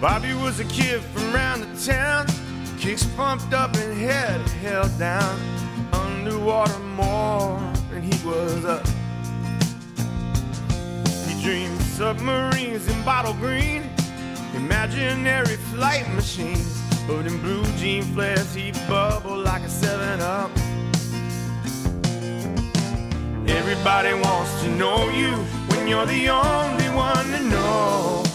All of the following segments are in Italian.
Bobby was a kid from round the town, kicks pumped up and head held down. Underwater more than he was up. He dreamed submarines in bottle green, imaginary flight machines. But in blue jean flares, he bubbled like a 7 up. Everybody wants to know you when you're the only one to know.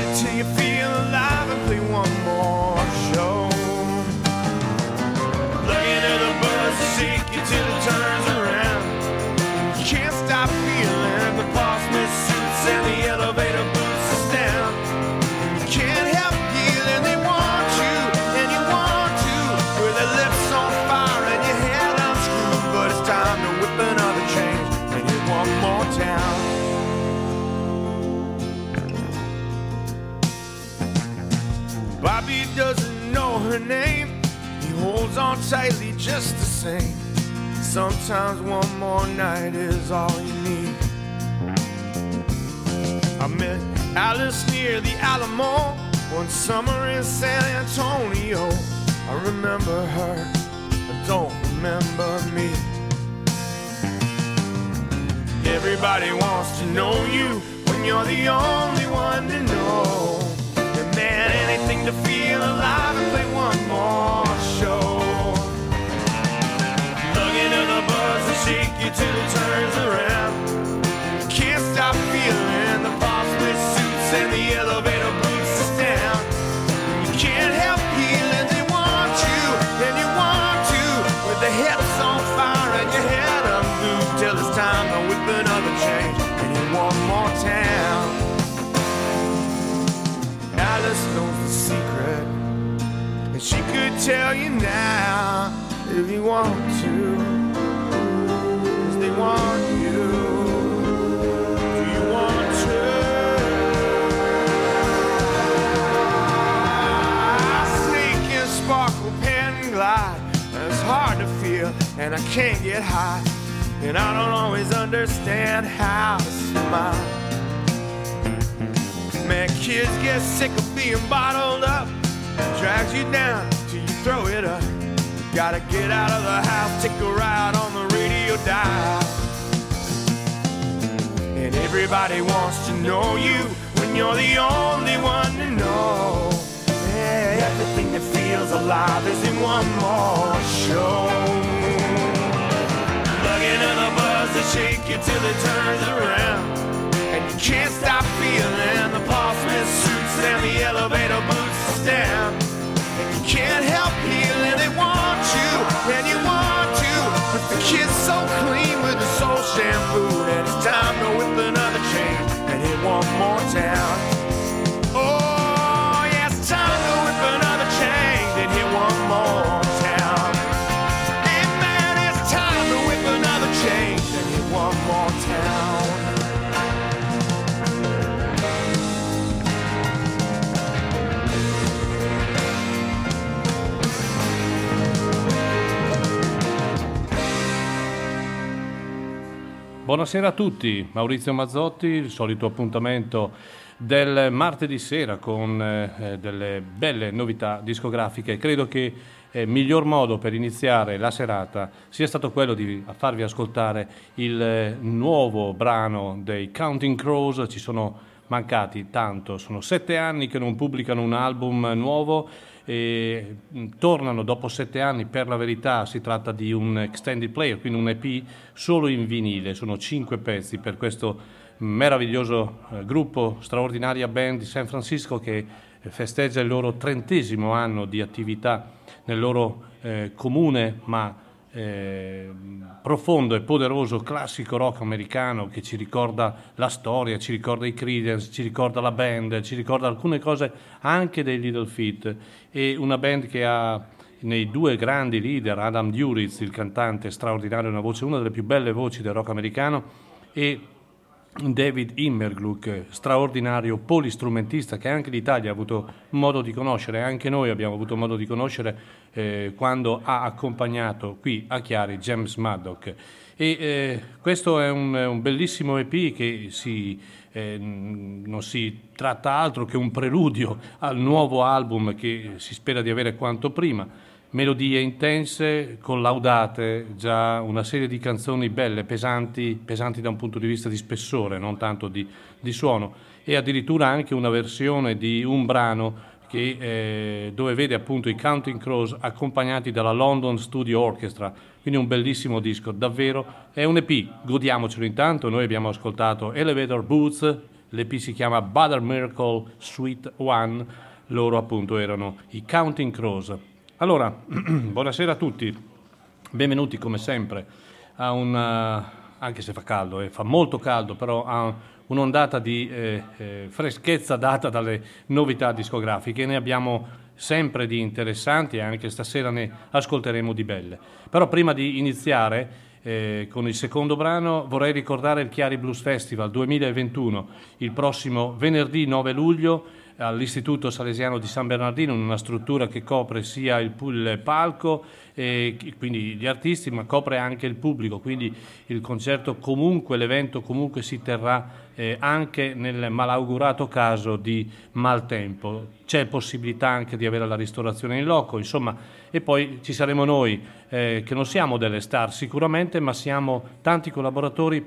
Till you feel alive and play one more show. The it till it turns around. Her name. He holds on tightly just the same. Sometimes one more night is all you need. I met Alice near the Alamo one summer in San Antonio. I remember her, I don't remember me. Everybody wants to know you when you're the only one to know. And man, anything to feel till it turns around. You want to. they want you. Do you want to? I sneak and sparkle, pen glide. It's hard to feel, and I can't get high. And I don't always understand how to smile. Man, kids get sick of being bottled up. Drags you down till you throw it up. Gotta get out of the house, take a ride on the radio dial. And everybody wants to know you when you're the only one to know. Yeah, everything that feels alive is in one more show. Plug into the buzz and shake you till it turns around. And you can't stop feeling the Paul Smith suits and the elevator boots down. And you can't help feeling want and you want to. But the kid's so clean with the soul shampoo, and it's time to whip another chain and hit one more town. Buonasera a tutti, Maurizio Mazzotti, il solito appuntamento del martedì sera con eh, delle belle novità discografiche. Credo che il miglior modo per iniziare la serata sia stato quello di farvi ascoltare il eh, nuovo brano dei Counting Crows, ci sono mancati tanto, sono sette anni che non pubblicano un album nuovo e mh, tornano dopo sette anni, per la verità si tratta di un extended player, quindi un EP solo in vinile, sono cinque pezzi per questo meraviglioso eh, gruppo, straordinaria band di San Francisco che eh, festeggia il loro trentesimo anno di attività nel loro eh, comune ma eh, profondo e poderoso classico rock americano che ci ricorda la storia, ci ricorda i Creedence, ci ricorda la band, ci ricorda alcune cose anche dei Little Feat. E una band che ha nei due grandi leader, Adam Duritz, il cantante straordinario, una voce, una delle più belle voci del rock americano e David Immergluck, straordinario polistrumentista che anche l'Italia ha avuto modo di conoscere, anche noi abbiamo avuto modo di conoscere eh, quando ha accompagnato qui a Chiari James Maddock. E eh, questo è un, un, bellissimo EP che si, eh, non si tratta altro che un preludio al nuovo album che si spera di avere quanto prima melodie intense, collaudate, già una serie di canzoni belle, pesanti, pesanti da un punto di vista di spessore, non tanto di, di suono, e addirittura anche una versione di un brano che, eh, dove vede appunto i Counting Crows accompagnati dalla London Studio Orchestra, quindi un bellissimo disco, davvero. È un EP, godiamocelo intanto, noi abbiamo ascoltato Elevator Boots, l'EP si chiama Butter Miracle Sweet One, loro appunto erano i Counting Crows. Allora, buonasera a tutti, benvenuti come sempre a un, uh, anche se fa caldo, eh, fa molto caldo, però a un'ondata di eh, eh, freschezza data dalle novità discografiche, ne abbiamo sempre di interessanti e anche stasera ne ascolteremo di belle. Però prima di iniziare eh, con il secondo brano vorrei ricordare il Chiari Blues Festival 2021, il prossimo venerdì 9 luglio all'Istituto Salesiano di San Bernardino, in una struttura che copre sia il, il palco, e quindi gli artisti, ma copre anche il pubblico, quindi il concerto comunque, l'evento comunque si terrà eh, anche nel malaugurato caso di maltempo. C'è possibilità anche di avere la ristorazione in loco, insomma, e poi ci saremo noi, eh, che non siamo delle star sicuramente, ma siamo tanti collaboratori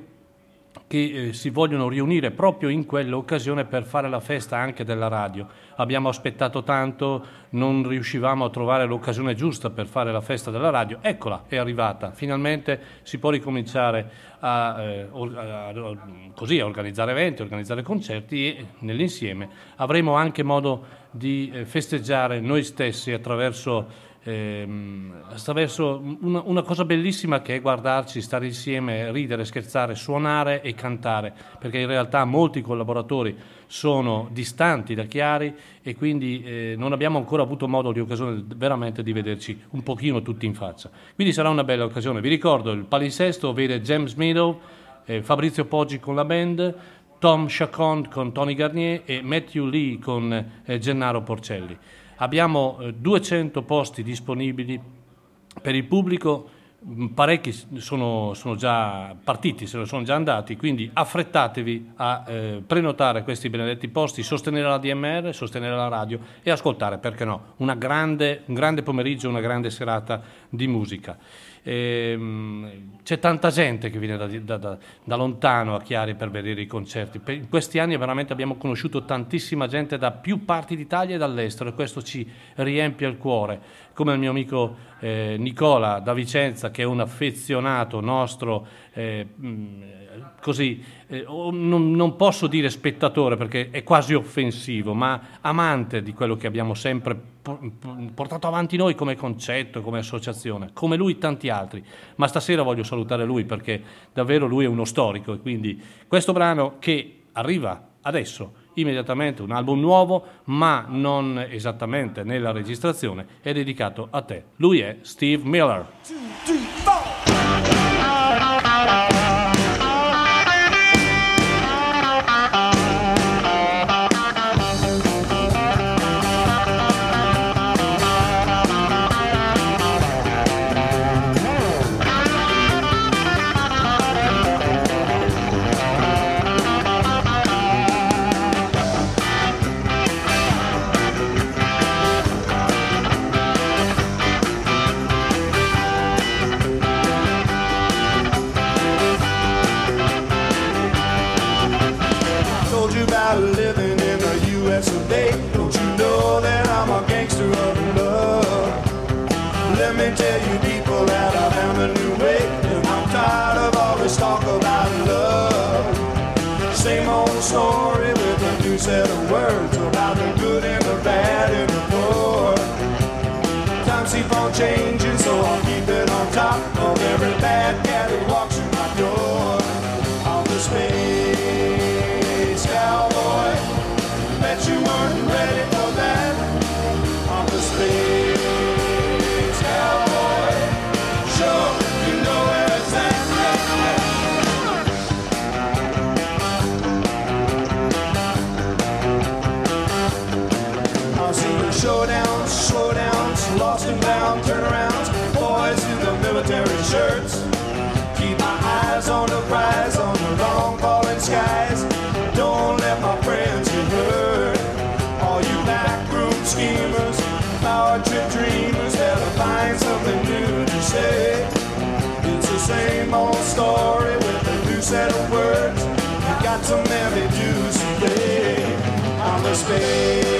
che eh, si vogliono riunire proprio in quell'occasione per fare la festa anche della radio. Abbiamo aspettato tanto, non riuscivamo a trovare l'occasione giusta per fare la festa della radio, eccola, è arrivata. Finalmente si può ricominciare a, eh, a, a, così, a organizzare eventi, organizzare concerti e nell'insieme avremo anche modo di eh, festeggiare noi stessi attraverso ehm, attraverso una, una, cosa bellissima che è guardarci, stare insieme, ridere, scherzare, suonare e cantare, perché in realtà molti collaboratori sono distanti da Chiari e quindi eh, non abbiamo ancora avuto modo di occasione veramente di vederci un pochino tutti in faccia. Quindi sarà una bella occasione. Vi ricordo, il palinsesto vede James Meadow, eh, Fabrizio Poggi con la band, Tom Chacon con Tony Garnier e Matthew Lee con eh, Gennaro Porcelli. Abbiamo 200 eh, posti disponibili per il pubblico, mm, parecchi sono, sono, già partiti, se ne sono già andati, quindi affrettatevi a eh, prenotare questi benedetti posti, sostenere la DMR, sostenere la radio e ascoltare, perché no, grande, un grande pomeriggio, una grande serata di musica. Ehm, c'è tanta gente che viene da, da, da, lontano a Chiari per vedere i concerti. in questi anni veramente abbiamo conosciuto tantissima gente da più parti d'Italia e dall'estero e questo ci riempie il cuore. Come il mio amico eh, Nicola da Vicenza, che è un affezionato nostro. Eh, così, eh, non, non, posso dire spettatore perché è quasi offensivo, ma amante di quello che abbiamo sempre portato avanti noi come concetto, come associazione, come lui tanti altri. Ma stasera voglio salutare lui perché davvero lui è uno storico e quindi questo brano che arriva adesso immediatamente un album nuovo, ma non esattamente nella registrazione, è dedicato a te. Lui è Steve Miller. Two, three, in love. Same old story with a new set of words about the good and the bad and the poor. Times keep on changing, so I'll keep it on top of every bad category. faith.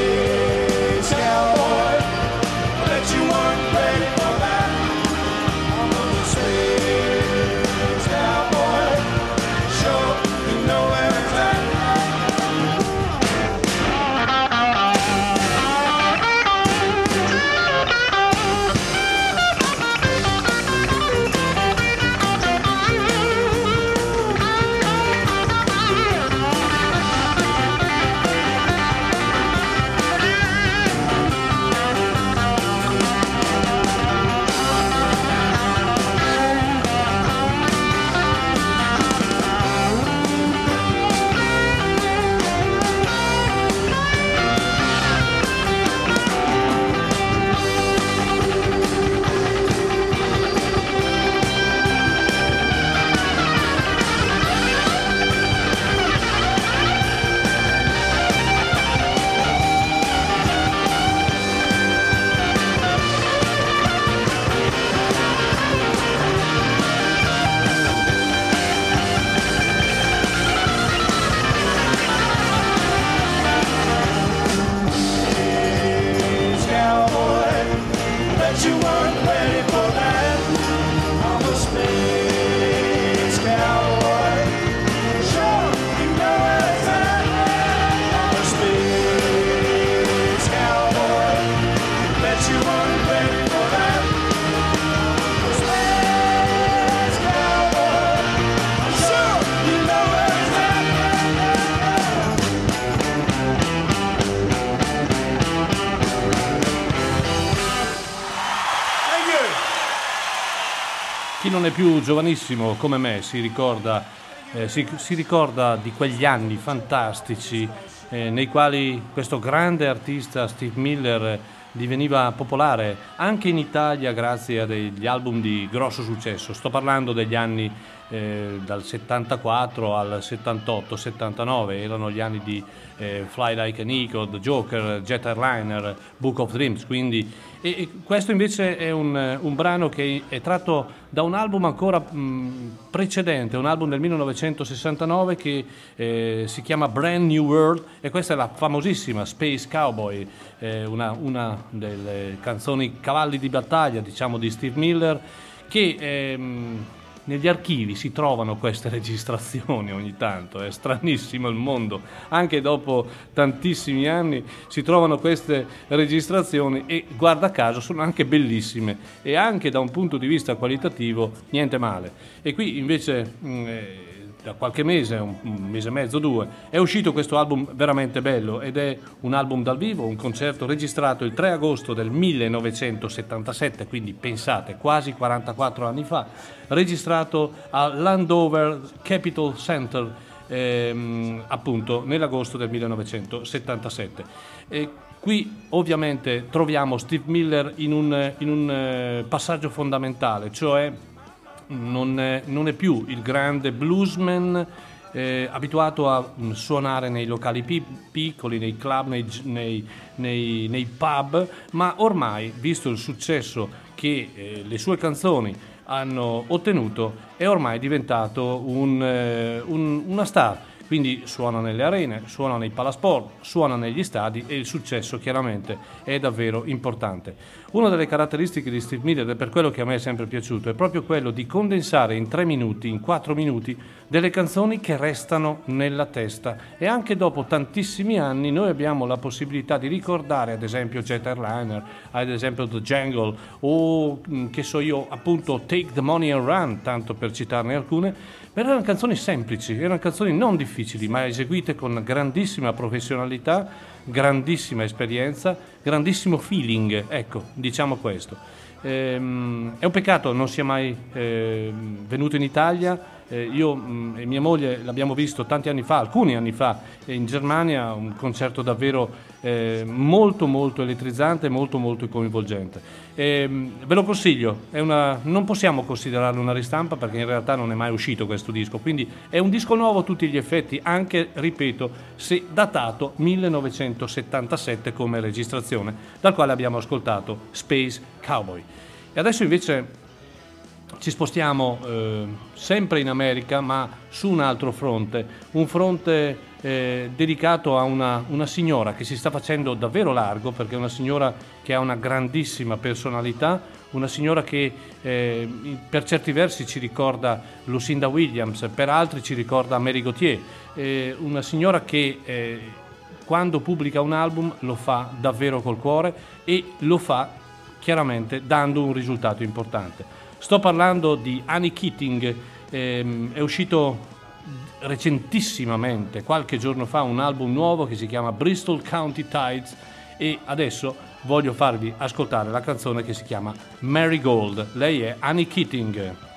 Più giovanissimo come me si ricorda, eh, si, si ricorda di quegli anni fantastici eh, nei quali questo grande artista Steve Miller eh, diveniva popolare anche in Italia grazie a degli album di grosso successo. Sto parlando degli anni eh, dal 74 al 78, 79, erano gli anni di eh, Fly Like an Eagle, The Joker, Jet Airliner, Book of Dreams, quindi e, questo invece è un, un brano che è tratto da un album ancora precedente, un album del 1969 che eh, si chiama Brand New World e questa è la famosissima Space Cowboy, eh, una, una delle canzoni cavalli di battaglia diciamo di Steve Miller che ehm, negli archivi si trovano queste registrazioni ogni tanto, è stranissimo il mondo, anche dopo tantissimi anni si trovano queste registrazioni e guarda caso sono anche bellissime e anche da un punto di vista qualitativo niente male. E qui invece mh, eh, da qualche mese, un mese e mezzo, due, è uscito questo album veramente bello ed è un album dal vivo, un concerto registrato il 3 agosto del 1977, quindi pensate, quasi 44 anni fa, registrato al Landover Capitol Center, ehm, appunto nell'agosto del 1977. E qui ovviamente troviamo Steve Miller in un, in un eh, passaggio fondamentale, cioè non è, non è più il grande bluesman eh, abituato a mm, suonare nei locali pi- piccoli, nei club, nei, nei- nei- nei pub, ma ormai, visto il successo che eh, le sue canzoni hanno ottenuto, è ormai diventato un, eh, un- una star. Quindi suona nelle arene, suona nei palasport, suona negli stadi e il successo chiaramente è davvero importante. Una delle caratteristiche di Steve Miller, ed è per quello che a me è sempre piaciuto, è proprio quello di condensare in tre minuti, in quattro minuti, delle canzoni che restano nella testa e anche dopo tantissimi anni noi abbiamo la possibilità di ricordare ad esempio Jet Airliner, ad esempio The Jungle o mm, che so io appunto Take the Money and Run, tanto per citarne alcune, però erano canzoni semplici, erano canzoni non difficili ma eseguite con grandissima professionalità, grandissima esperienza, grandissimo feeling, ecco, diciamo questo. Ehm, è un peccato non sia mai ehm, venuto in Italia, Eh, io mh, e mia moglie l'abbiamo visto tanti anni fa, alcuni anni fa, in Germania, un concerto davvero eh, molto molto elettrizzante molto molto coinvolgente. E, ve lo consiglio, una, non possiamo considerarlo una ristampa perché in realtà non è mai uscito questo disco, quindi è un disco nuovo a tutti gli effetti, anche, ripeto, se datato 1977 come registrazione, dal quale abbiamo ascoltato Space Cowboy. E adesso invece ci spostiamo eh, sempre in America, ma su un altro fronte, un fronte eh, dedicato a una, una, signora che si sta facendo davvero largo, perché è una signora che ha una grandissima personalità, una signora che eh, per certi versi ci ricorda Lucinda Williams, per altri ci ricorda Mary Gauthier, eh, una signora che eh, quando pubblica un album lo fa davvero col cuore e lo fa chiaramente dando un risultato importante. Sto parlando di Annie Keating, ehm, è uscito recentissimamente, qualche giorno fa, un album nuovo che si chiama Bristol County Tides e adesso voglio farvi ascoltare la canzone che si chiama Marigold. Lei è Annie Keating.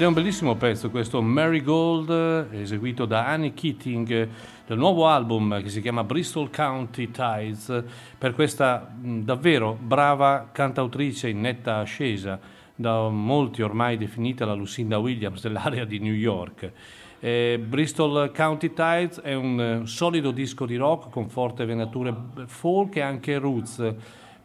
Ed è un bellissimo pezzo questo Marigold eseguito da Annie Keating del nuovo album che si chiama Bristol County Tides per questa davvero brava cantautrice in netta ascesa da molti ormai definita la Lucinda Williams dell'area di New York. Eh, Bristol County Tides è un solido disco di rock con forti venature folk e anche roots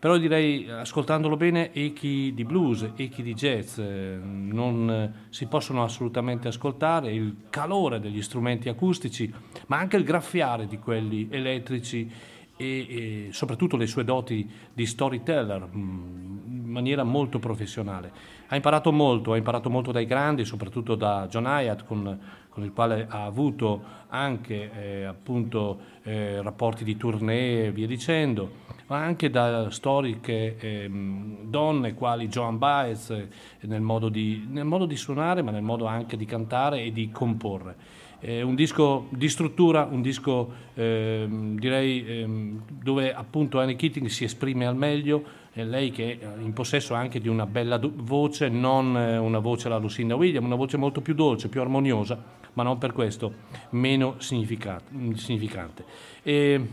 però direi ascoltandolo bene echi di blues, echi di jazz eh, non eh, si possono assolutamente ascoltare, il calore degli strumenti acustici, ma anche il graffiare di quelli elettrici e, e soprattutto le sue doti di storyteller mm, maniera molto professionale. Ha imparato molto, ha imparato molto dai grandi, soprattutto da John Hyatt con con il quale ha avuto anche eh, appunto, eh, rapporti di tournée e via dicendo, ma anche da storiche eh, donne quali Joan Baez eh, nel modo, di, nel, modo di, suonare, ma nel modo anche di cantare e di comporre. È un disco di struttura, un disco ehm, direi ehm, dove appunto Annie Keating si esprime al meglio, lei che è in possesso anche di una bella voce, non eh, una voce alla Lucinda Williams, una voce molto più dolce, più armoniosa, ma non per questo meno significante. E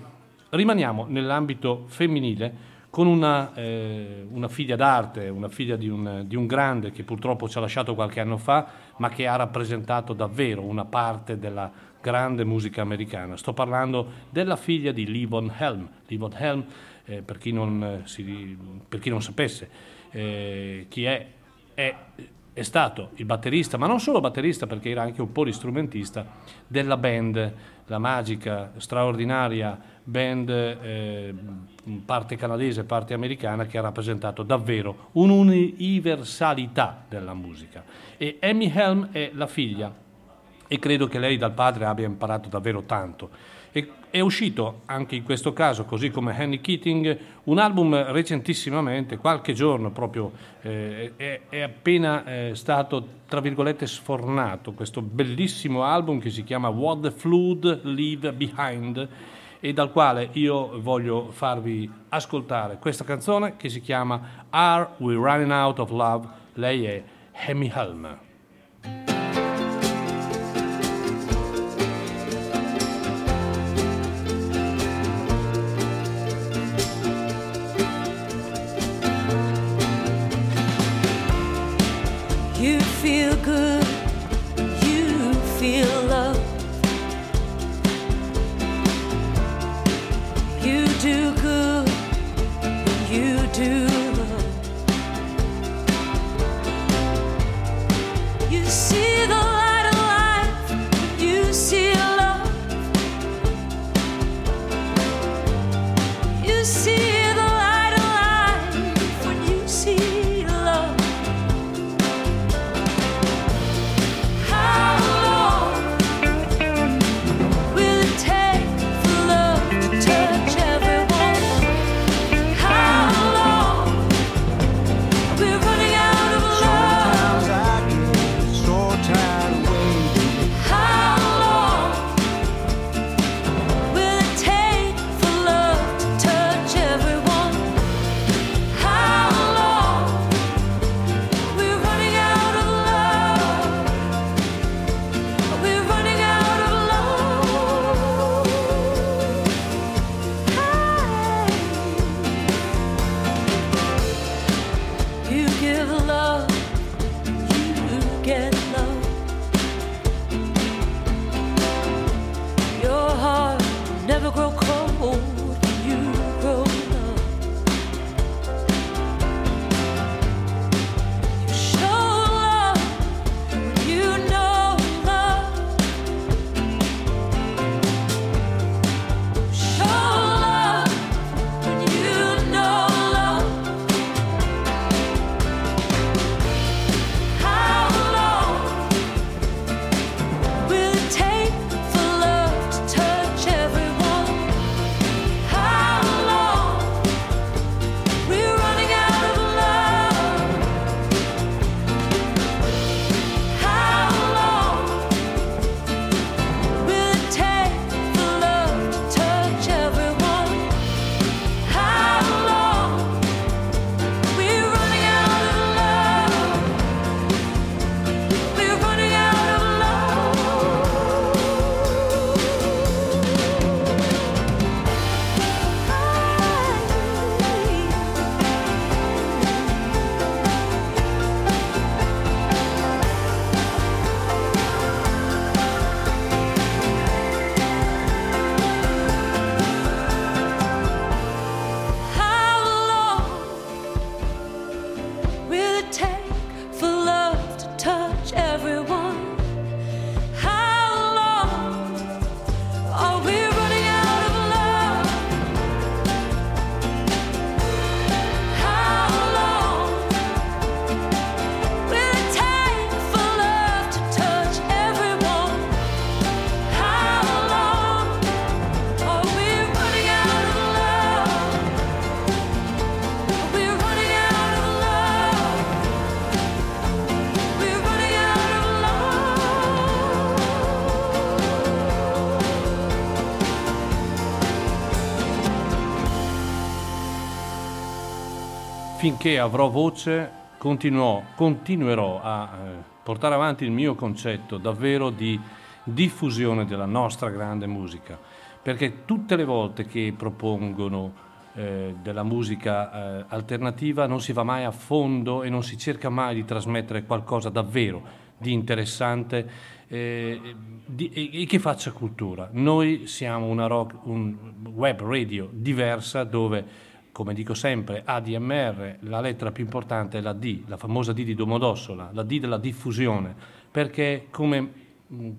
rimaniamo nell'ambito femminile con una, eh, una, figlia d'arte, una figlia di un, di un, grande che purtroppo ci ha lasciato qualche anno fa, ma che ha rappresentato davvero una parte della grande musica americana. Sto parlando della figlia di Livon Helm. Livon Helm, eh, per, chi non, si, per, chi non, sapesse eh, chi è, è è stato il batterista, ma non solo batterista perché era anche un po' l'istrumentista della band, la magica, straordinaria band, eh, parte canadese, parte americana, che ha rappresentato davvero un'universalità della musica. E Amy Helm è la figlia e credo che lei dal padre abbia imparato davvero tanto. E è uscito anche in questo caso, così come Henry Keating, un album recentissimamente, qualche giorno proprio, eh, è, è, appena eh, stato, tra virgolette, sfornato, questo bellissimo album che si chiama What the Flood Leave Behind e dal quale io voglio farvi ascoltare questa canzone che si chiama Are We Running Out of Love? Lei è Hemi Helm. Finché avrò voce continuerò a eh, portare avanti il mio concetto davvero di diffusione della nostra grande musica, perché tutte le volte che propongono eh, della musica eh, alternativa non si va mai a fondo e non si cerca mai di trasmettere qualcosa davvero di interessante eh, e, e, che faccia cultura. Noi siamo una rock, un web radio diversa dove come dico sempre, ADMR, la lettera più importante è la D, la famosa D di Domodossola, la D della diffusione, perché come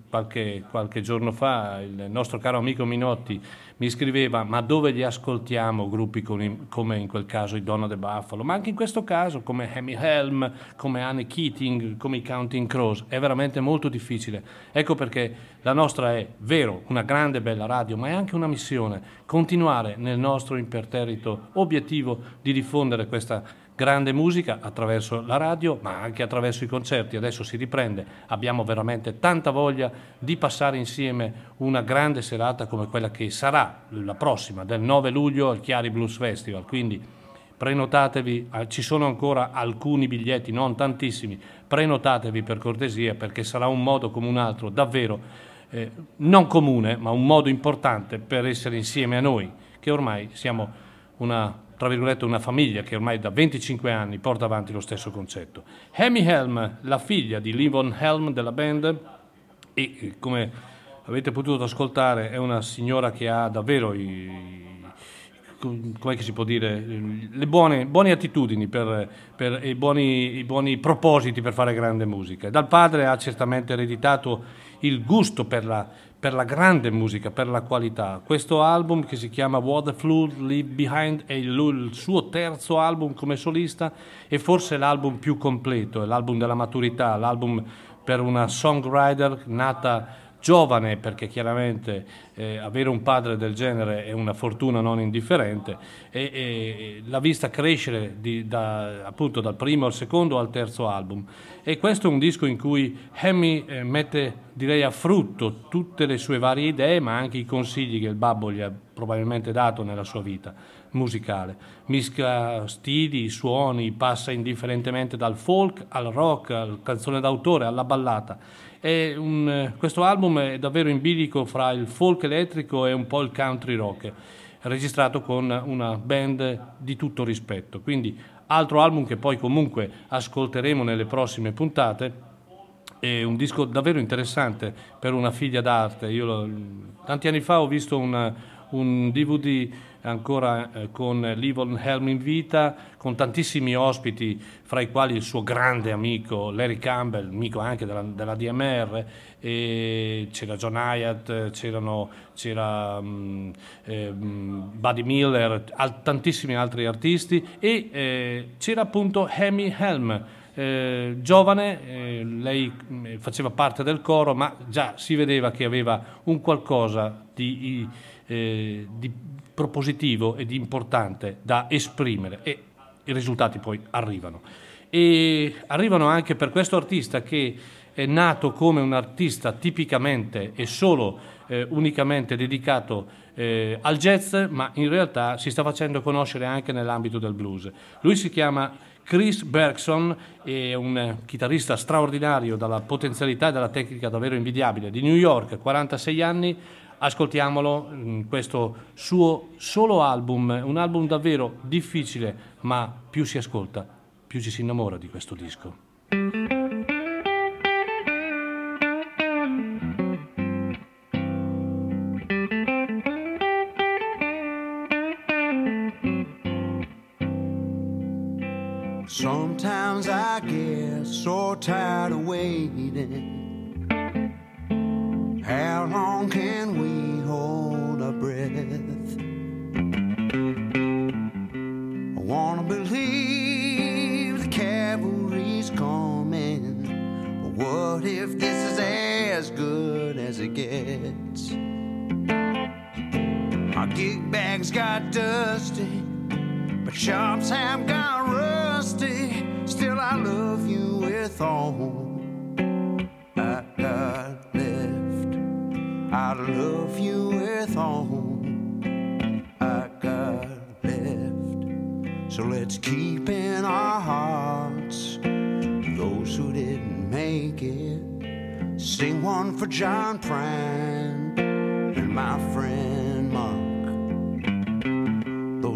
qualche, qualche, giorno fa il nostro caro amico Minotti mi scriveva ma dove li ascoltiamo gruppi con, come in quel caso i Donna de Buffalo? Ma anche in questo caso come Hemi Helm come Anne Keating come i Counting Crows. È veramente molto difficile. Ecco perché la nostra è vero una grande bella radio ma è anche una missione continuare nel nostro imperterrito obiettivo di diffondere questa grande musica attraverso la radio, ma anche attraverso i concerti. Adesso si riprende, abbiamo veramente tanta voglia di passare insieme una grande serata come quella che sarà la prossima, del 9 luglio al Chiari Blues Festival. Quindi prenotatevi, ah, ci sono ancora alcuni biglietti, non tantissimi, prenotatevi per cortesia perché sarà un modo come un altro davvero eh, non comune, ma un modo importante per essere insieme a noi, che ormai siamo una tra virgolette, una famiglia che ormai da 25 anni porta avanti lo stesso concetto. Amy Helm, la figlia di Livon Helm della band, e come avete potuto ascoltare è una signora che ha davvero i, come si può dire, le buone, buone attitudini per, per, e buoni, i buoni propositi per fare grande musica. Dal padre ha certamente ereditato il gusto per la, per la grande musica, per la qualità. Questo album che si chiama What the Flood Leave Behind è il, suo terzo album come solista e forse l'album più completo, è l'album della maturità, l'album per una songwriter nata giovane perché chiaramente eh, avere un padre del genere è una fortuna non indifferente e, e l'ha vista crescere di, da, appunto dal primo al secondo al terzo album. E questo è un disco in cui Hemi eh, mette direi a frutto tutte le sue varie idee ma anche i consigli che il babbo gli ha probabilmente dato nella sua vita musicale. Mischia stili, suoni, passa indifferentemente dal folk al rock, al canzone d'autore, alla ballata un, questo album è davvero in bilico fra il folk elettrico e un po' il country rock, registrato con una band di tutto rispetto. Quindi altro album che poi comunque ascolteremo nelle prossime puntate. È un disco davvero interessante per una figlia d'arte. Io tanti anni fa ho visto una, un DVD ancora eh, con Livon Helm in vita, con tantissimi ospiti, fra i quali il suo grande amico Larry Campbell, amico anche della, della DMR, c'era John Hyatt, c'era um, eh, Buddy Miller, al, tantissimi altri artisti e eh, c'era appunto Hemi Helm. Eh, giovane, eh, lei mm, faceva parte del coro, ma già si vedeva che aveva un qualcosa di, eh, di propositivo e di importante da esprimere e i risultati poi arrivano. E arrivano anche per questo artista che è nato come un artista tipicamente e solo eh, unicamente dedicato eh, al jazz, ma in realtà si sta facendo conoscere anche nell'ambito del blues. Lui si chiama Chris Bergson, è un chitarrista straordinario dalla potenzialità e dalla tecnica davvero invidiabile di New York, 46 anni, ascoltiamolo in questo suo solo album, un album davvero difficile, ma più si ascolta, più ci si innamora di questo disco. Dusty, but shops have got rusty. Still, I love you with all I got left. I love you with all I got left. So let's keep in our hearts those who didn't make it. Sing one for John Prine and my friend.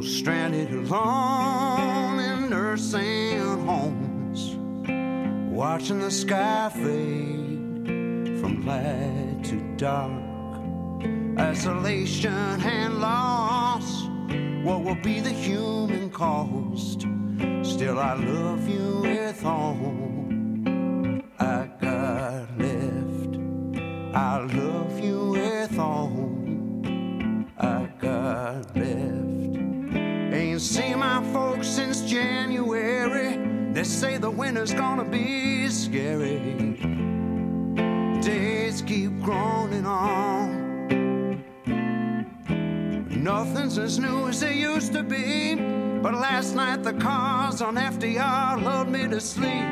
Stranded alone in nursing homes, watching the sky fade from light to dark. Isolation and loss what will be the human cost? Still, I love you with all I got left. I love you with all I got left. January. They say the winter's gonna be scary. Days keep groaning on. Nothing's as new as it used to be. But last night the cars on FDR lulled me to sleep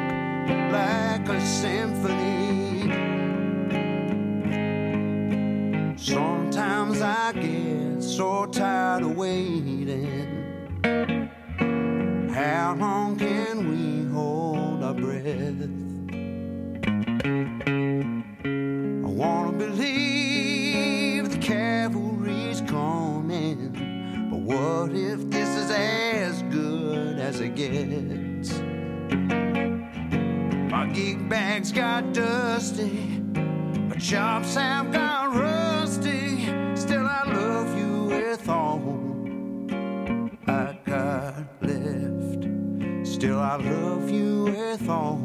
like a symphony. Sometimes I get so tired of waiting. How long can we hold our breath? I wanna believe the cavalry's coming, but what if this is as good as it gets? My gig bags got dusty, my chops have got rusty. Still, I love you with all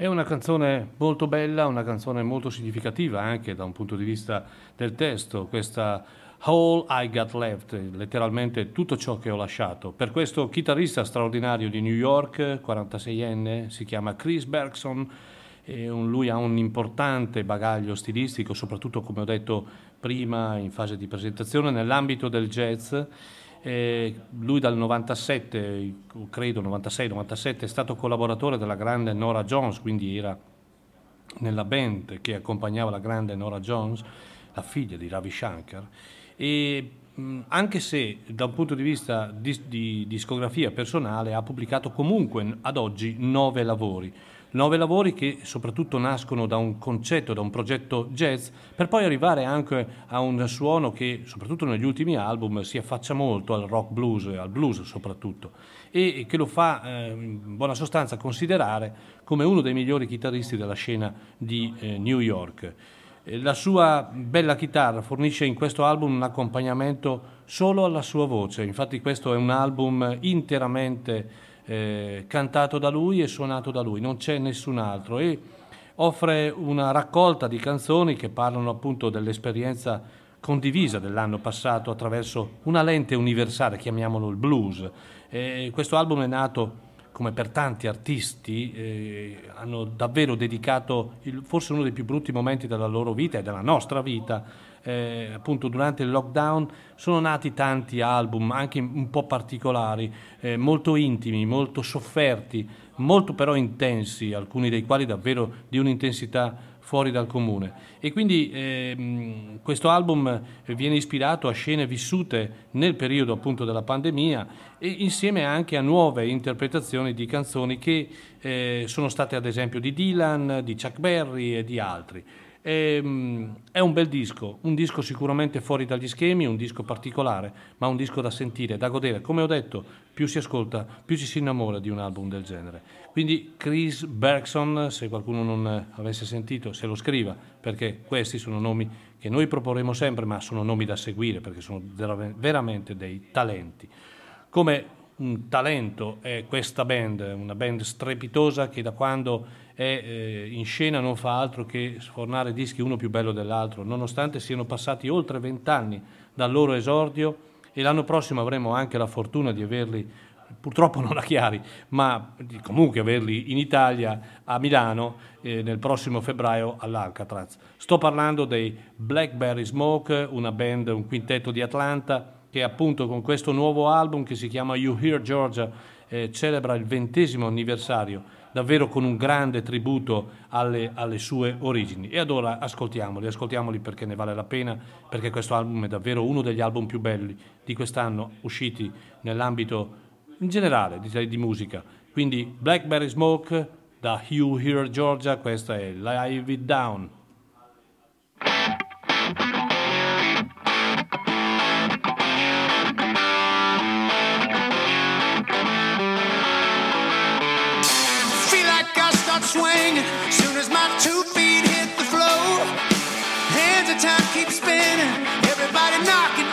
È una canzone molto bella, una canzone molto significativa anche da un punto di vista del testo, questa All I Got Left, letteralmente tutto ciò che ho lasciato. Per questo chitarrista straordinario di New York, 46enne, si chiama Chris Bergson, un- lui ha un importante bagaglio stilistico, soprattutto come ho detto prima in fase di presentazione, nell'ambito del jazz. Eh, lui dal 97, credo 96-97, è stato collaboratore della grande Nora Jones, quindi era nella band che accompagnava la grande Nora Jones, la figlia di Ravi Shankar. E anche se da un punto di vista di, di discografia personale ha pubblicato comunque ad oggi nove lavori. Nove lavori che soprattutto nascono da un concetto, da un progetto jazz, per poi arrivare anche a un suono che, soprattutto negli ultimi album, si affaccia molto al rock blues, al blues soprattutto, e che lo fa eh, in buona sostanza considerare come uno dei migliori chitarristi della scena di eh, New York. Eh, La sua bella chitarra fornisce in questo album un accompagnamento solo alla sua voce, infatti questo è un album interamente eh, cantato da lui e suonato da lui, non c'è nessun altro e offre una raccolta di canzoni che parlano appunto dell'esperienza condivisa dell'anno passato attraverso una lente universale, chiamiamolo il blues. Eh, questo album è nato come per tanti artisti, eh, hanno davvero dedicato il- forse uno dei più brutti momenti della loro vita e della nostra vita, eh, appunto durante il lockdown, sono nati tanti album, anche un po' particolari, eh, molto intimi, molto sofferti, molto però intensi, alcuni dei quali davvero di un'intensità fuori dal comune. E quindi ehm, questo album viene ispirato a scene vissute nel periodo appunto della pandemia e insieme anche a nuove interpretazioni di canzoni che eh, sono state ad esempio di Dylan, di Chuck Berry e di altri. E, um, è un bel disco, un disco sicuramente fuori dagli schemi, un disco particolare, ma un disco da sentire, da godere. Come ho detto, più si ascolta, più ci si innamora di un album del genere. Quindi Chris Bergson, se qualcuno non avesse sentito, se lo scriva, perché questi sono nomi che noi proporremo sempre, ma sono nomi da seguire, perché sono veramente dei talenti. Come un talento è questa band, una band strepitosa che da quando è eh, in scena non fa altro che sfornare dischi uno più bello dell'altro, nonostante siano passati oltre vent'anni dal loro esordio e l'anno prossimo avremo anche la fortuna di averli, purtroppo non a Chiari, ma comunque averli in Italia, a Milano, eh, nel prossimo febbraio all'Alcatraz. Sto parlando dei Blackberry Smoke, una band, un quintetto di Atlanta, che appunto con questo nuovo album che si chiama You Hear Georgia eh, celebra il ventesimo anniversario, davvero con un grande tributo alle, alle, sue origini. E allora ascoltiamoli, ascoltiamoli perché ne vale la pena, perché questo album è davvero uno degli album più belli di quest'anno usciti nell'ambito in generale di, di musica. Quindi Blackberry Smoke da You Hear Georgia, questa è Live It Down. Swing soon as my two feet hit the floor. Hands of time keep spinning, everybody knocking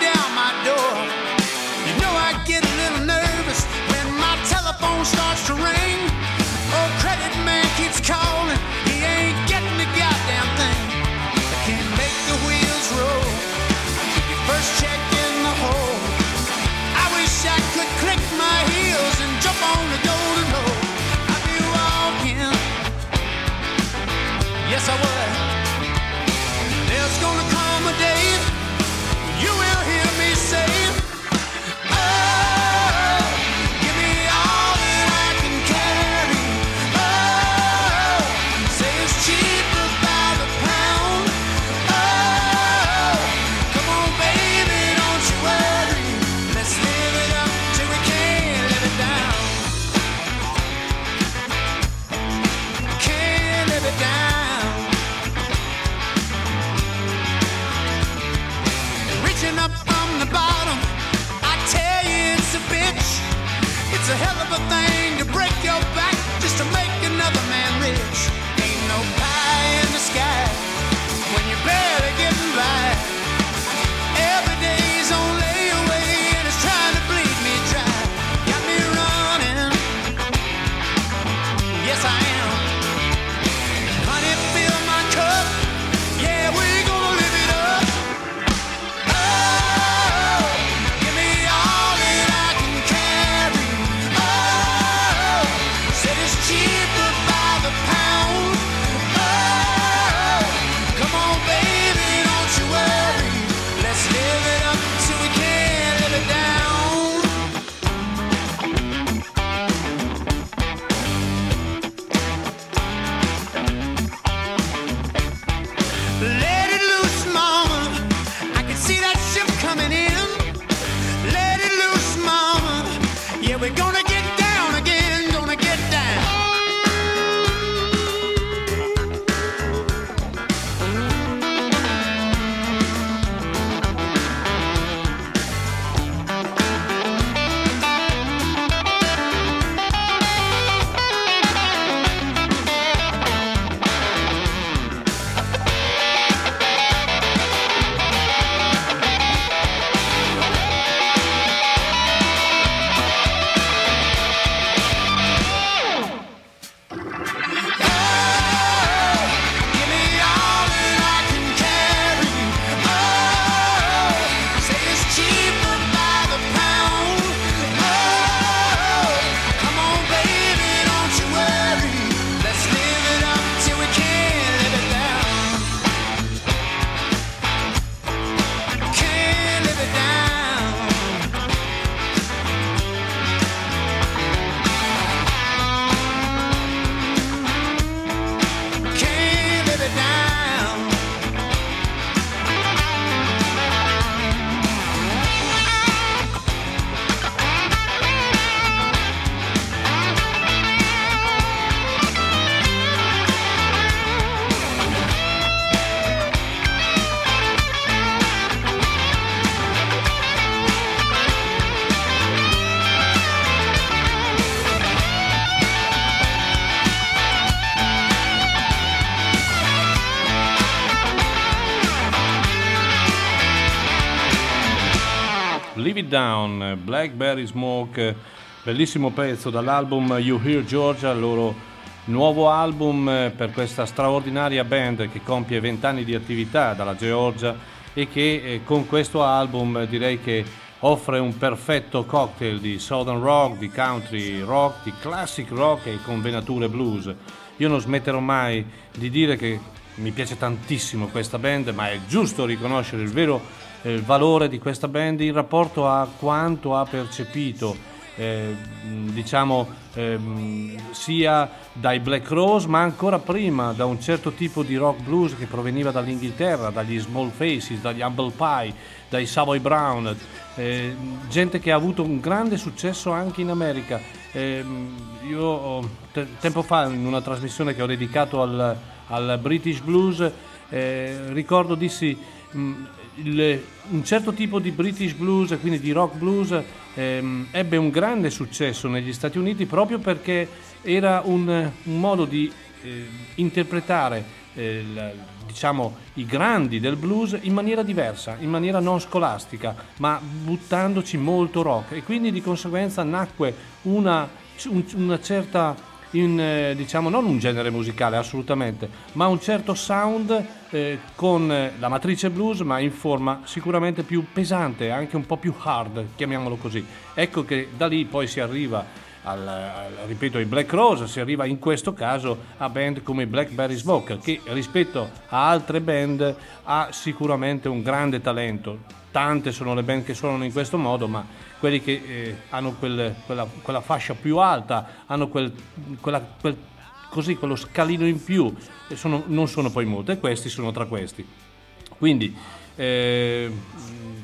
Down, Blackberry Smoke, bellissimo pezzo dall'album You Hear Georgia, il loro nuovo album eh, per questa straordinaria band che compie 20 anni di attività dalla Georgia e che eh, con questo album direi che offre un perfetto cocktail di southern rock, di country rock, di classic rock e con venature blues. Io non smetterò mai di dire che mi piace tantissimo questa band, ma è giusto riconoscere il vero eh, valore di questa band in rapporto a quanto ha percepito eh, diciamo eh, sia dai Black Rose ma ancora prima da un certo tipo di rock blues che proveniva dall'Inghilterra, dagli Small Faces, dagli Humble Pie, dai Savoy Brown, eh, gente che ha avuto un grande successo anche in America. Eh, io te- tempo fa in una trasmissione che ho dedicato al, al British Blues eh, ricordo dissi mh, il, un certo tipo di British blues, quindi di rock blues, ehm, ebbe un grande successo negli Stati Uniti proprio perché era un, un modo di eh, interpretare eh, la, diciamo, i grandi del blues in maniera diversa, in maniera non scolastica, ma buttandoci molto rock. E quindi di conseguenza nacque una, un, una certa in, eh, diciamo, non un genere musicale assolutamente, ma un certo sound eh, con eh, la matrice blues, ma in forma sicuramente più pesante, anche un po' più hard, chiamiamolo così. Ecco che da lì poi si arriva al, al, ripeto, ai Black Rose, si arriva in questo caso a band come i Blackberry Smoke, che rispetto a altre band ha sicuramente un grande talento. Tante sono le band che suonano in questo modo, ma quelli che eh, hanno quel, quella, quella, fascia più alta, hanno quel, quella, quel, così, quello scalino in più, sono, non sono poi molti, e questi sono tra questi. Quindi eh,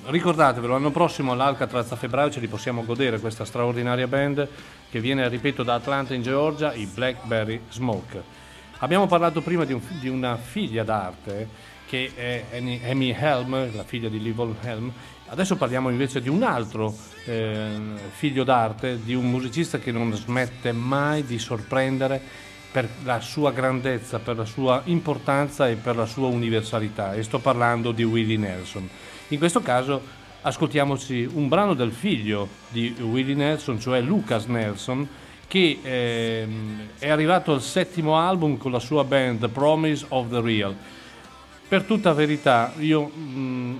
ricordatevelo, l'anno prossimo all'Alcatraz a febbraio ce li possiamo godere questa straordinaria band che viene, ripeto, da Atlanta in Georgia, i Blackberry Smoke. Abbiamo parlato prima di, un, di una figlia d'arte che è Amy Helm, la figlia di Livon Helm, Adesso parliamo invece di un altro eh, figlio d'arte, di un musicista che non smette mai di sorprendere per la sua grandezza, per la sua importanza e per la sua universalità. E sto parlando di Willie Nelson. In questo caso ascoltiamoci un brano del figlio di Willie Nelson, cioè Lucas Nelson, che eh, è arrivato al settimo album con la sua band The Promise of the Real. Per tutta verità, io mh, mm,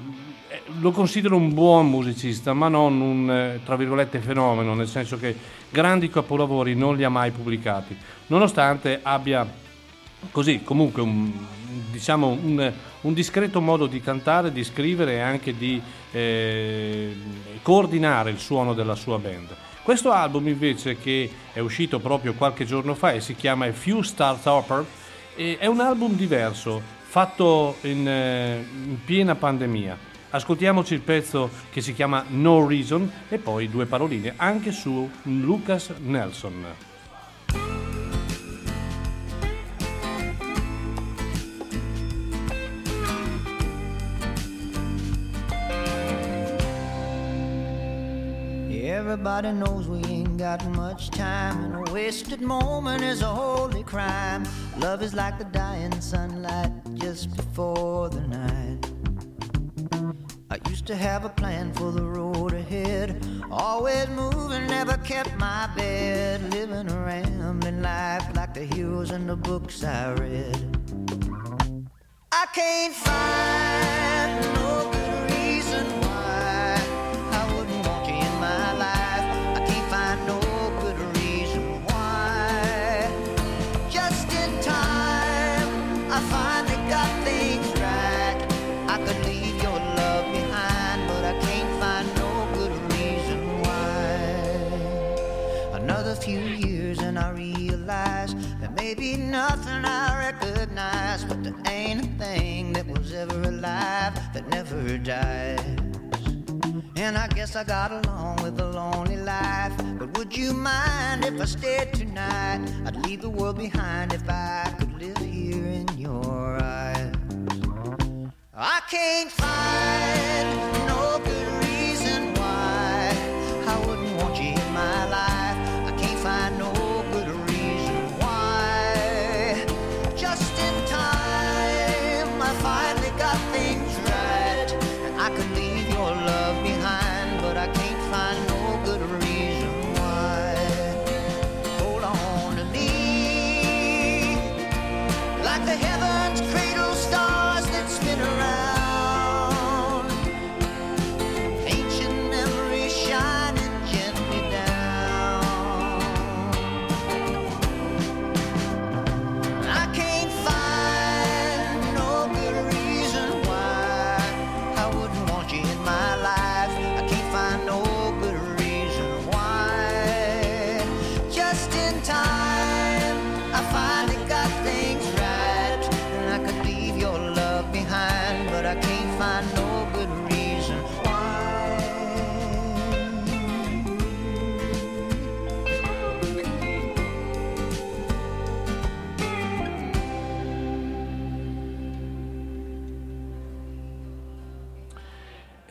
lo considero un buon musicista, ma non un eh, tra virgolette fenomeno, nel senso che grandi capolavori non li ha mai pubblicati, nonostante abbia così comunque un, diciamo un, un discreto modo di cantare, di scrivere e anche di eh, coordinare il suono della sua band. Questo album invece che è uscito proprio qualche giorno fa e si chiama A Few Stars Hopper è un album diverso, fatto in, eh, in piena pandemia Ascoltiamoci il pezzo che si chiama No Reason e poi due paroline anche su Lucas Nelson. Everybody knows we ain't got much time, and a wasted moment is a holy crime. Love is like the dying sunlight just before the night. I used to have a plan for the road ahead. Always moving, never kept my bed. Living a rambling life like the heroes in the books I read. I can't find no but there ain't a thing that was ever alive that never dies. And I guess I got along with a lonely life. But would you mind if I stayed tonight? I'd leave the world behind if I could live here in your eyes. I can't find no good reason why I wouldn't want you in my life.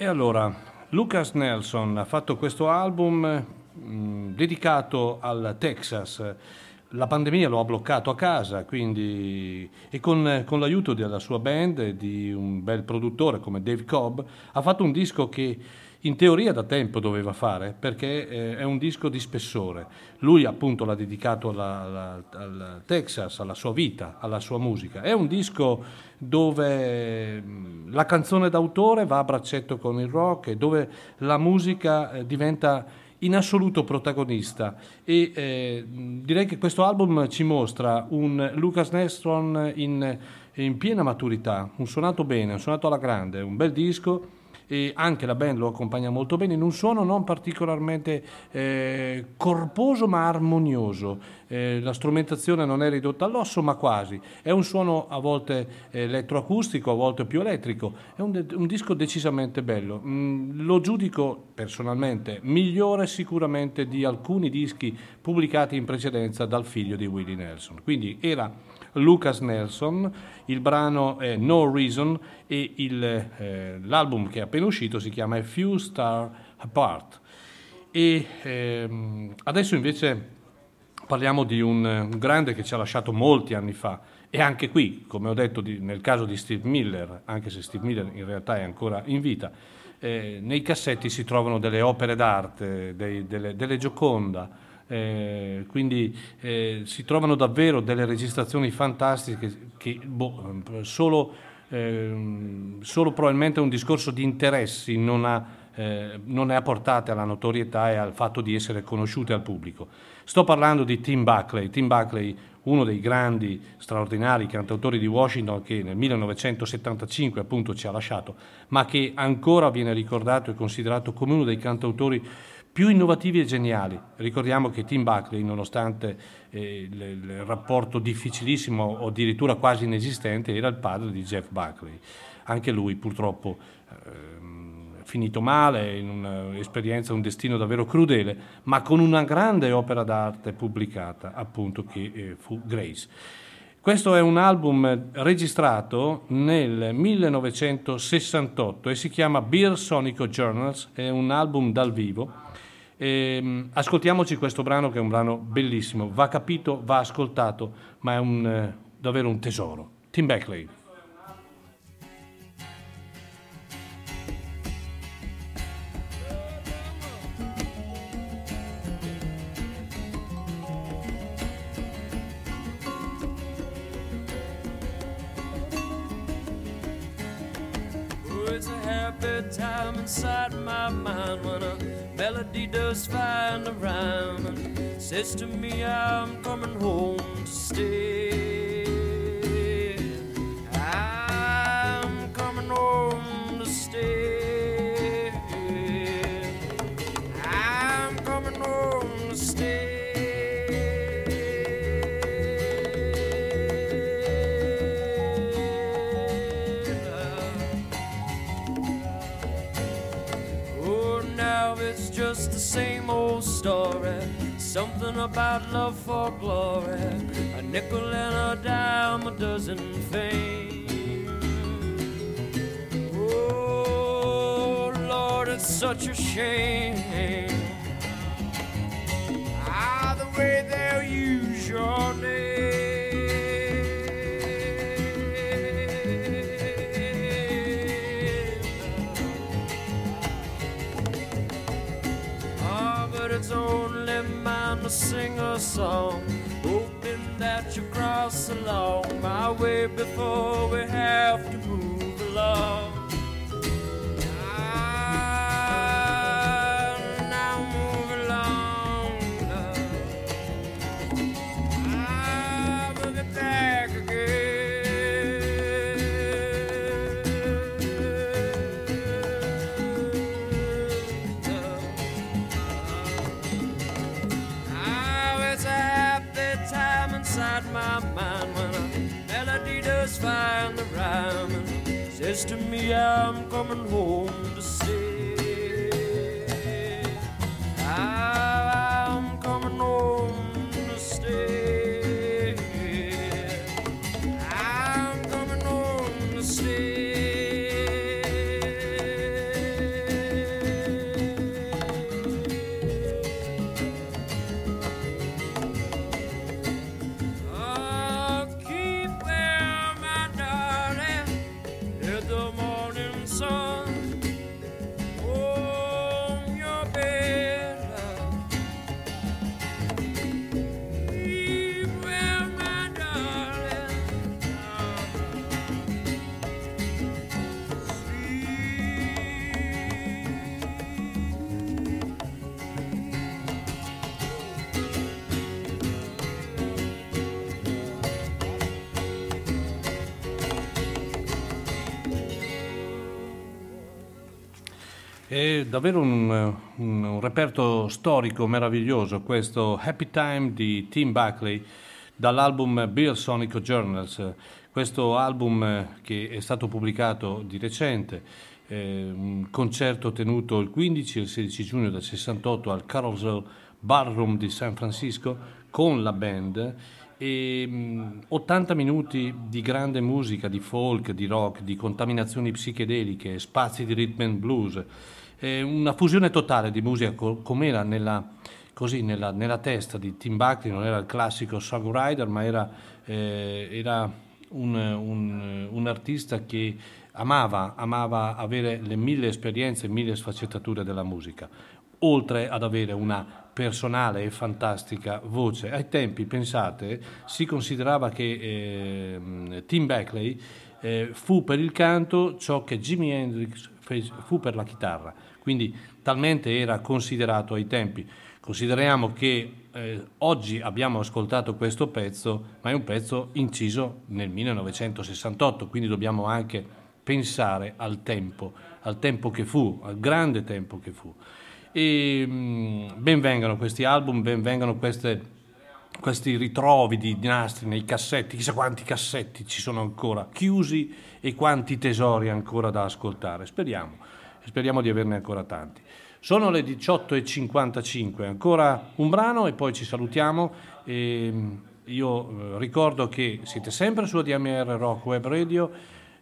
E allora, Lucas Nelson ha fatto questo album mh, mm, dedicato al Texas. La pandemia lo ha bloccato a casa, quindi, e con, con l'aiuto della sua band e di un bel produttore come Dave Cobb, ha fatto un disco che in teoria da tempo doveva fare perché eh, è un disco di spessore. Lui appunto l'ha dedicato alla, alla, al Texas, alla sua vita, alla sua musica. È un disco dove mm, la canzone d'autore va a braccetto con il rock e dove la musica eh, diventa in assoluto protagonista. E eh, direi che questo album ci mostra un Lucas Nestron in, in piena maturità, un suonato bene, un suonato alla grande, un bel disco e anche la band lo accompagna molto bene in un suono non particolarmente eh, corposo ma armonioso. Eh, la strumentazione non è ridotta all'osso ma quasi. È un suono a volte elettroacustico, a volte più elettrico. È un, de- un disco decisamente bello. Mm, lo giudico personalmente migliore sicuramente di alcuni dischi pubblicati in precedenza dal figlio di Willie Nelson. Quindi era Lucas Nelson, il brano è No Reason e il, eh, l'album che è appena uscito si chiama A Few Star Apart. E ehm, adesso invece parliamo di un, un, grande che ci ha lasciato molti anni fa e anche qui, come ho detto di, nel caso di Steve Miller, anche se Steve Miller in realtà è ancora in vita, eh, nei cassetti si trovano delle opere d'arte, dei, delle, delle Gioconda, eh, quindi eh, si trovano davvero delle registrazioni fantastiche che boh, solo, eh, solo, probabilmente un discorso di interessi non, ha, eh, non è a portata alla notorietà e al fatto di essere conosciute al pubblico. Sto parlando di Tim Buckley, Tim Buckley uno dei grandi, straordinari cantautori di Washington che nel 1975 appunto ci ha lasciato, ma che ancora viene ricordato e considerato come uno dei cantautori più innovativi e geniali. Ricordiamo che Tim Buckley, nonostante eh, il, il, rapporto difficilissimo o addirittura quasi inesistente, era il padre di Jeff Buckley. Anche lui purtroppo eh, finito male, in un'esperienza, un destino davvero crudele, ma con una grande opera d'arte pubblicata, appunto, che eh, fu Grace. Questo è un album registrato nel 1968 e si chiama Beer Sonico Journals, è un album dal vivo e, ehm, ascoltiamoci questo brano che è un brano bellissimo, va capito, va ascoltato, ma è un, eh, davvero un tesoro. Tim Beckley. Time inside my mind when a melody does find a rhyme and says to me I'm coming home to stay. I'm coming home to stay. Same old story. Something about love for glory. A nickel and a dime, a dozen fame. Oh, Lord, it's such a shame. Ah, the way they'll use your sing a song. Hoping that you cross along my way before we have to move along. To me I'm coming home È davvero un, un- un reperto storico meraviglioso questo Happy Time di Tim Buckley dall'album Bill Sonic Journals. Questo album eh, che è stato pubblicato di recente, eh, un concerto tenuto il 15 e il 16 giugno del 68 al Carousel Ballroom di San Francisco con la band e mh, 80 minuti di grande musica, di folk, di rock, di contaminazioni psichedeliche, spazi di rhythm and blues, eh, una fusione totale di musica co- com'era nella, nella, nella testa di Tim Buckley, non era il classico songwriter, ma era, eh, era un, un- un artista che amava, amava avere le mille esperienze, mille sfaccettature della musica oltre ad avere una personale e fantastica voce. Ai tempi, pensate, si considerava che ehm, Tim Beckley eh, fu per il canto ciò che Jimi Hendrix fu per la chitarra, quindi talmente era considerato ai tempi. Consideriamo che eh, oggi abbiamo ascoltato questo pezzo, ma è un pezzo inciso nel 1968, quindi dobbiamo anche pensare al tempo, al tempo che fu, al grande tempo che fu. E mh, benvengano questi album, benvengano queste, questi ritrovi di nastri nei cassetti, chissà quanti cassetti ci sono ancora chiusi e quanti tesori ancora da ascoltare. Speriamo, speriamo di averne ancora tanti. Sono le 18.55, ancora un brano e poi ci salutiamo. E, mh, io eh, ricordo che siete sempre su ADMR Rock Web Radio.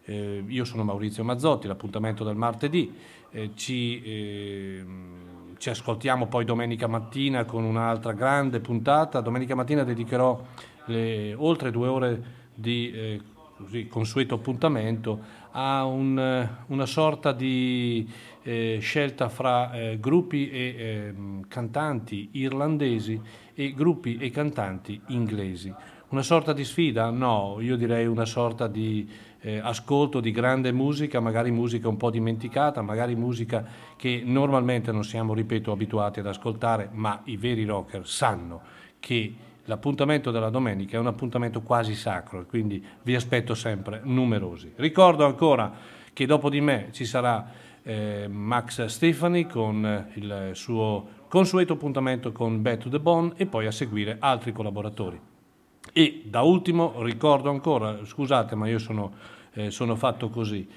Eh, io sono Maurizio Mazzotti, l'appuntamento del martedì. Eh, ci, ehm, ci ascoltiamo poi domenica mattina con un'altra grande puntata. Domenica mattina dedicherò le oltre due ore di eh, così, consueto appuntamento a un, eh, una sorta di eh, scelta fra eh, gruppi e ehm, cantanti irlandesi e gruppi e cantanti inglesi. Una sorta di sfida? No, io direi una sorta di eh, ascolto di grande musica, magari musica un po' dimenticata, magari musica che normalmente non siamo, ripeto, abituati ad ascoltare, ma i veri rocker sanno che l'appuntamento della domenica è un appuntamento quasi sacro, quindi vi aspetto sempre numerosi. Ricordo ancora che dopo di me ci sarà eh, Max Stefani con eh, il suo consueto appuntamento con Back to the Bone e poi a seguire altri collaboratori. E da ultimo ricordo ancora, scusate ma io sono, eh, sono fatto così,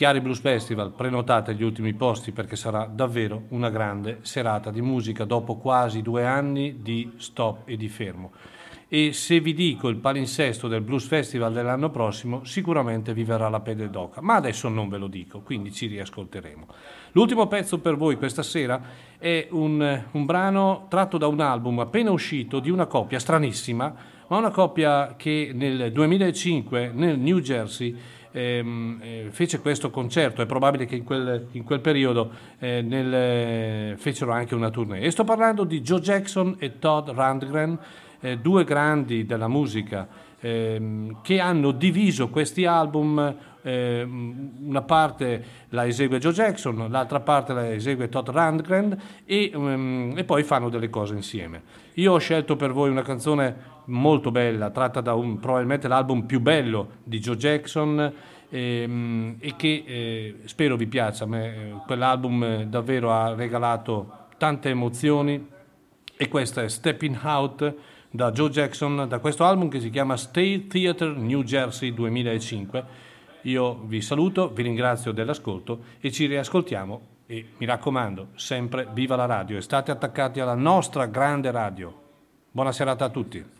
Chiari Blues Festival, prenotate gli ultimi posti perché sarà davvero una grande serata di musica dopo quasi due anni di stop e di fermo. E se vi dico il palinsesto del Blues Festival dell'anno prossimo, sicuramente vi verrà la pelle d'oca, ma adesso non ve lo dico, quindi ci riascolteremo. L'ultimo pezzo per voi questa sera è un, un brano tratto da un album appena uscito di una coppia stranissima, ma una coppia che nel 2005 nel New Jersey ehm, eh, fece questo concerto, è probabile che in quel, in quel periodo eh, nel, eh, fecero anche una tournée. E sto parlando di Joe Jackson e Todd Rundgren, eh, due grandi della musica ehm, che hanno diviso questi album eh, una parte la esegue Joe Jackson, l'altra parte la esegue Todd Rundgren e, um, e, poi fanno delle cose insieme. Io ho scelto per voi una canzone molto bella, tratta da un, probabilmente l'album più bello di Joe Jackson ehm, e che eh, spero vi piaccia. Me, eh, quell'album davvero ha regalato tante emozioni e questa è Stepping Out da Joe Jackson da questo album che si chiama State Theater New Jersey 2005 io vi saluto, vi ringrazio dell'ascolto e ci riascoltiamo e mi raccomando, sempre viva la radio e state attaccati alla nostra grande radio. Buona serata a tutti.